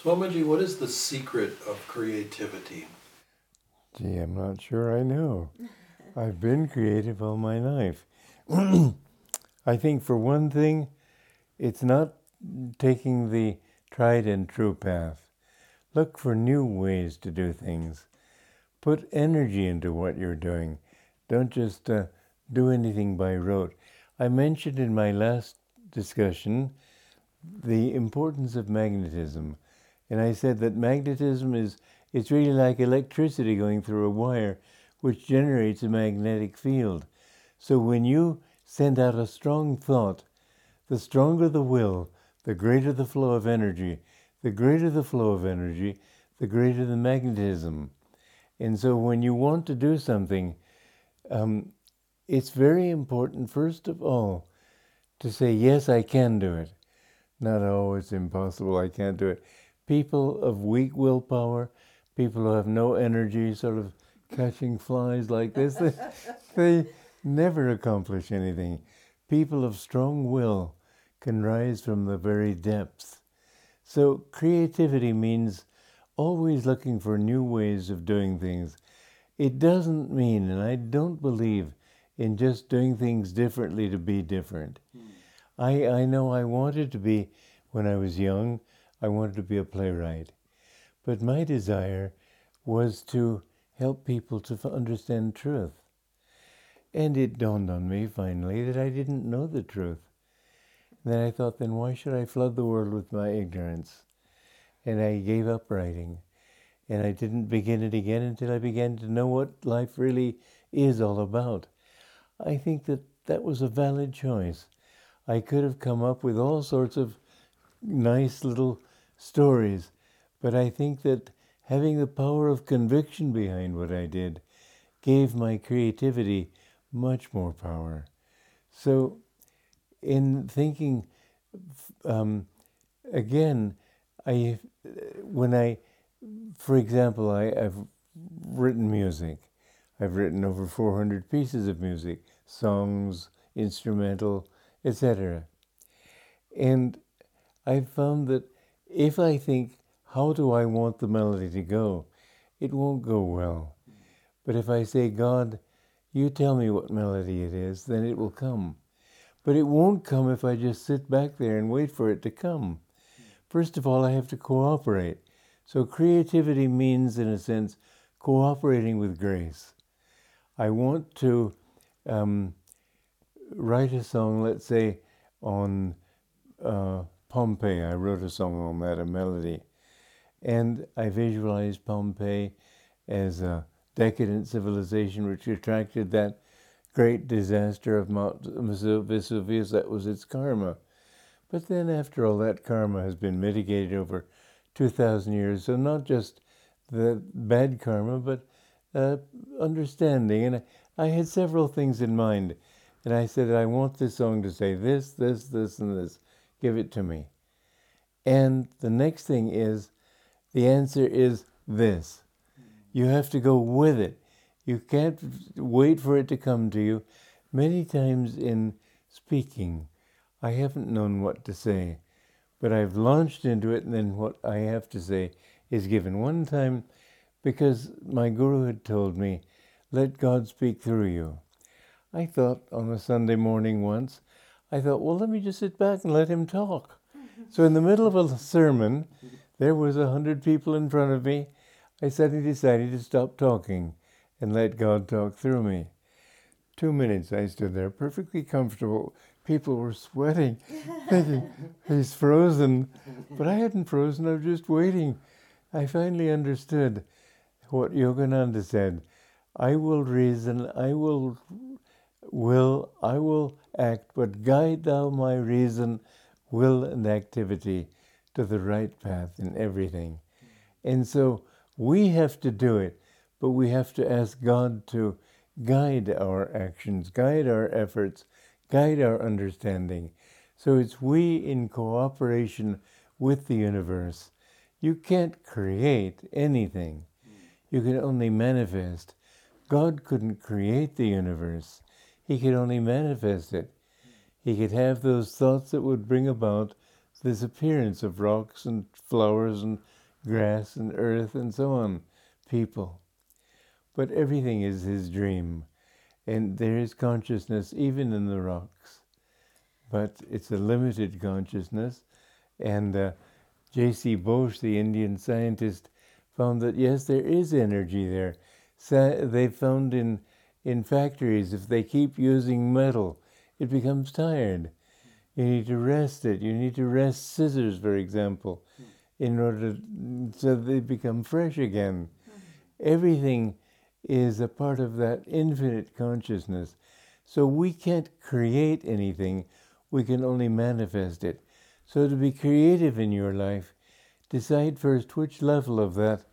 Swamiji, what is the secret of creativity? Gee, I'm not sure I know. I've been creative all my life. I think, for one thing, it's not taking the tried and true path. Look for new ways to do things. Put energy into what you're doing. Don't just uh, do anything by rote. I mentioned in my last discussion the importance of magnetism. And I said that magnetism is it's really like electricity going through a wire which generates a magnetic field. So when you send out a strong thought, the stronger the will, the greater the flow of energy. The greater the flow of energy, the greater the magnetism. And so when you want to do something, um, it's very important, first of all, to say, Yes, I can do it. Not, oh, it's impossible, I can't do it. People of weak willpower, people who have no energy, sort of catching flies like this, they, they never accomplish anything. People of strong will can rise from the very depths. So, creativity means always looking for new ways of doing things. It doesn't mean, and I don't believe in just doing things differently to be different. Mm. I, I know I wanted to be, when I was young, I wanted to be a playwright. But my desire was to help people to understand truth. And it dawned on me finally that I didn't know the truth. Then I thought, then why should I flood the world with my ignorance? And I gave up writing. And I didn't begin it again until I began to know what life really is all about. I think that that was a valid choice. I could have come up with all sorts of nice little stories, but I think that having the power of conviction behind what I did gave my creativity much more power. So, in thinking, um, again, I when I, for example, I, I've written music. I've written over 400 pieces of music, songs, instrumental, etc. And I found that if I think, how do I want the melody to go, it won't go well. But if I say, God, you tell me what melody it is, then it will come. But it won't come if I just sit back there and wait for it to come. First of all, I have to cooperate. So creativity means, in a sense, cooperating with grace. I want to um, write a song, let's say, on uh, Pompeii. I wrote a song on that, a melody. And I visualized Pompeii as a decadent civilization which attracted that great disaster of Mount Vesuvius. That was its karma. But then, after all, that karma has been mitigated over 2,000 years. So, not just the bad karma, but uh, understanding. And I, I had several things in mind. And I said, I want this song to say this, this, this, and this. Give it to me. And the next thing is the answer is this. You have to go with it. You can't wait for it to come to you. Many times in speaking, I haven't known what to say, but I've launched into it, and then what I have to say is given. One time, because my guru had told me, let God speak through you. I thought on a Sunday morning once, I thought, well, let me just sit back and let him talk. So in the middle of a sermon, there was a hundred people in front of me. I suddenly decided to stop talking and let God talk through me. Two minutes I stood there perfectly comfortable. People were sweating, thinking, he's frozen. But I hadn't frozen, I was just waiting. I finally understood what Yogananda said. I will reason, I will will, I will act, but guide thou my reason, will, and activity to the right path in everything. And so we have to do it, but we have to ask God to guide our actions, guide our efforts, guide our understanding. So it's we in cooperation with the universe. You can't create anything, you can only manifest. God couldn't create the universe, He could only manifest it. He could have those thoughts that would bring about this appearance of rocks and flowers and grass and earth and so on, people. But everything is his dream, and there is consciousness even in the rocks. But it's a limited consciousness, and uh, J.C. Bose, the Indian scientist, found that yes, there is energy there. They found in in factories if they keep using metal, it becomes tired. You need to rest it. You need to rest scissors, for example, hmm. in order to, so they become fresh again. Hmm. Everything is a part of that infinite consciousness. So we can't create anything, we can only manifest it. So to be creative in your life, decide first which level of that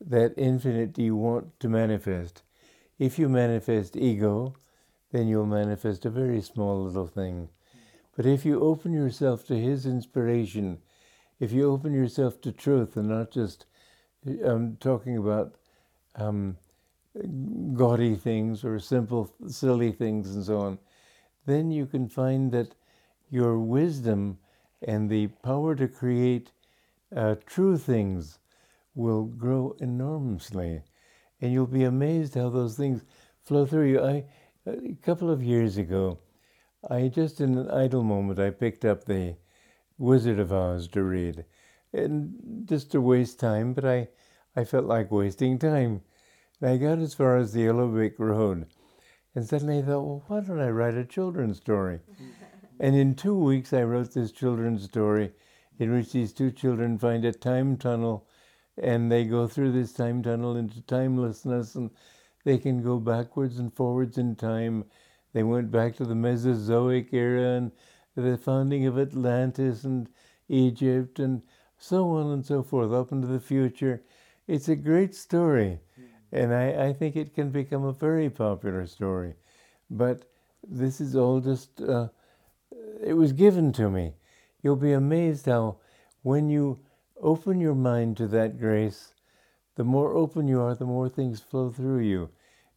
that infinite do you want to manifest. If you manifest ego, then you'll manifest a very small little thing. But if you open yourself to His inspiration, if you open yourself to truth and not just um, talking about um, gaudy things or simple, silly things and so on, then you can find that your wisdom and the power to create uh, true things will grow enormously. And you'll be amazed how those things flow through you. I, a couple of years ago, I just in an idle moment, I picked up the Wizard of Oz to read. And just to waste time, but I, I felt like wasting time. And I got as far as the Yellow Brick Road. And suddenly I thought, well, why don't I write a children's story? and in two weeks, I wrote this children's story in which these two children find a time tunnel and they go through this time tunnel into timelessness and they can go backwards and forwards in time. They went back to the Mesozoic era and the founding of Atlantis and Egypt and so on and so forth, up into the future. It's a great story, and I, I think it can become a very popular story. But this is all just, uh, it was given to me. You'll be amazed how when you open your mind to that grace, the more open you are, the more things flow through you.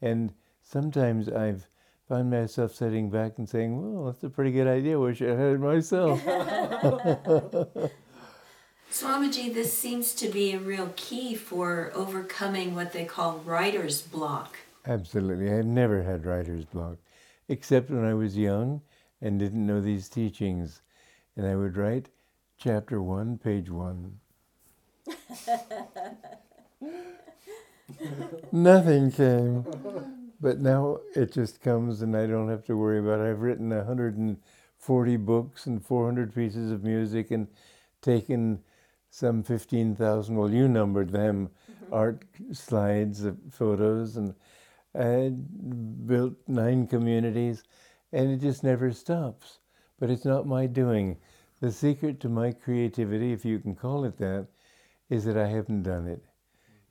And sometimes I've found myself sitting back and saying, well, that's a pretty good idea. Wish I had it myself. Swamiji, this seems to be a real key for overcoming what they call writer's block. Absolutely. I've never had writer's block, except when I was young and didn't know these teachings. And I would write chapter one, page one. Nothing came. But now it just comes and I don't have to worry about it. I've written 140 books and 400 pieces of music and taken some 15,000, well, you numbered them, mm-hmm. art slides, photos, and I built nine communities, and it just never stops. But it's not my doing. The secret to my creativity, if you can call it that, is that I haven't done it.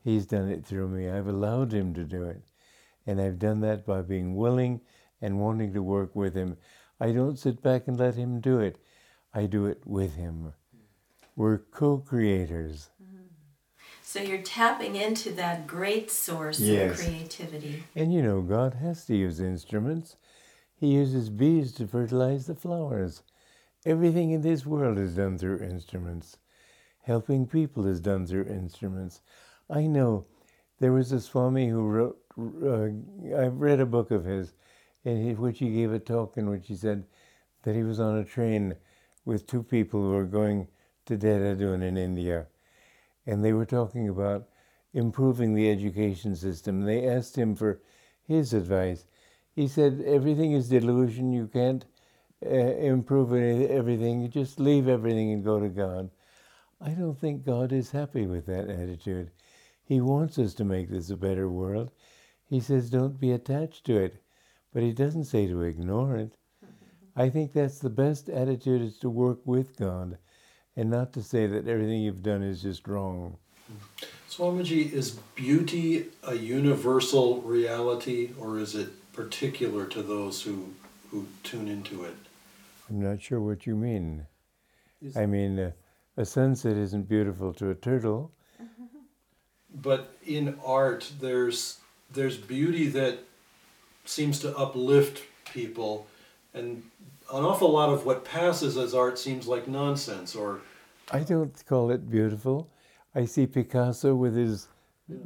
He's done it through me. I've allowed him to do it. And I've done that by being willing and wanting to work with him. I don't sit back and let him do it. I do it with him. We're co creators. So you're tapping into that great source yes. of creativity. And you know, God has to use instruments. He uses bees to fertilize the flowers. Everything in this world is done through instruments. Helping people is done through instruments. I know there was a Swami who wrote, uh, I've read a book of his, in which he gave a talk in which he said that he was on a train with two people who were going to Dehradun in India. And they were talking about improving the education system. They asked him for his advice. He said, Everything is delusion. You can't uh, improve everything. You just leave everything and go to God. I don't think God is happy with that attitude. He wants us to make this a better world. He says, don't be attached to it. But he doesn't say to ignore it. I think that's the best attitude is to work with God and not to say that everything you've done is just wrong. Swamiji, is beauty a universal reality or is it particular to those who, who tune into it? I'm not sure what you mean. Is I mean, uh, a sunset isn't beautiful to a turtle. But in art, there's there's beauty that seems to uplift people, and an awful lot of what passes as art seems like nonsense or I don't call it beautiful. I see Picasso with his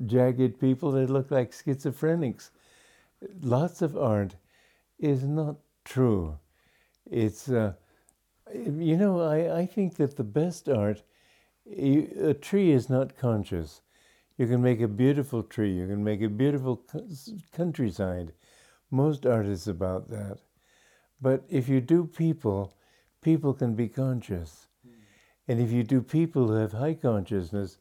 jagged people that look like schizophrenics. Lots of art is not true. It's, uh, you know, I, I think that the best art, you, a tree is not conscious. You can make a beautiful tree, you can make a beautiful countryside. Most art is about that. But if you do people, people can be conscious. Hmm. And if you do people who have high consciousness,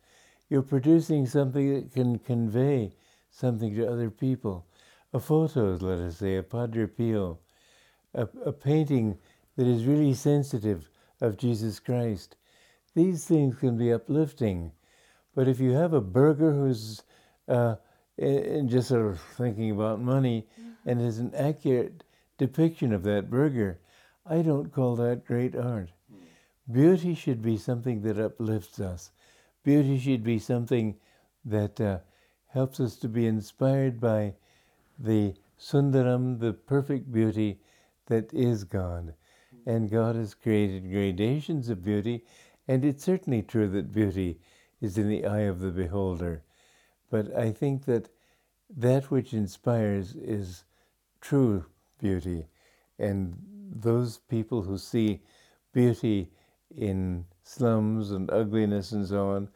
you're producing something that can convey something to other people. A photo, let us say, a Padre Pio, a, a painting that is really sensitive of Jesus Christ. These things can be uplifting. But if you have a burgher who's uh, just sort of thinking about money mm-hmm. and is an accurate depiction of that burgher, I don't call that great art. Mm. Beauty should be something that uplifts us. Beauty should be something that uh, helps us to be inspired by the Sundaram, the perfect beauty that is God. And God has created gradations of beauty, and it's certainly true that beauty is in the eye of the beholder. But I think that that which inspires is true beauty. And those people who see beauty in slums and ugliness and so on,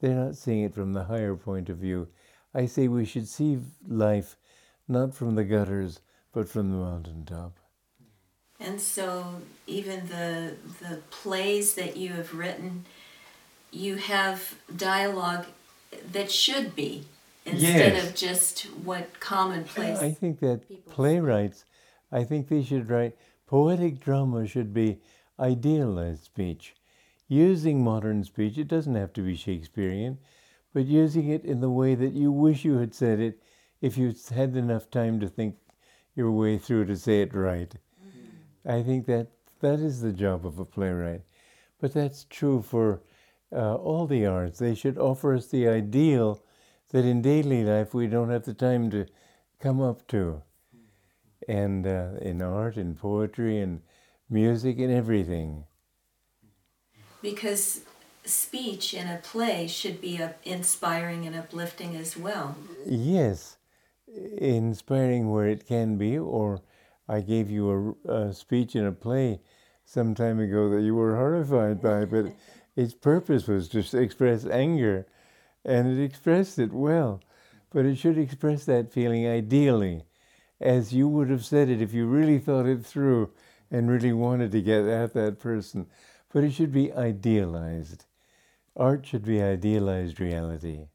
they're not seeing it from the higher point of view. I say we should see life not from the gutters, but from the mountaintop. And so, even the the plays that you have written, you have dialogue that should be instead yes. of just what commonplace. I think that playwrights, I think they should write poetic drama should be idealized speech, using modern speech. It doesn't have to be Shakespearean, but using it in the way that you wish you had said it, if you had enough time to think your way through to say it right. I think that that is the job of a playwright. But that's true for uh, all the arts. They should offer us the ideal that in daily life we don't have the time to come up to. And uh, in art and poetry and music and everything. Because speech in a play should be inspiring and uplifting as well. Yes, inspiring where it can be, or I gave you a, a, speech in a play some time ago that you were horrified by, but its purpose was to express anger, and it expressed it well. But it should express that feeling ideally, as you would have said it if you really thought it through and really wanted to get at that person. But it should be idealized. Art should be idealized reality.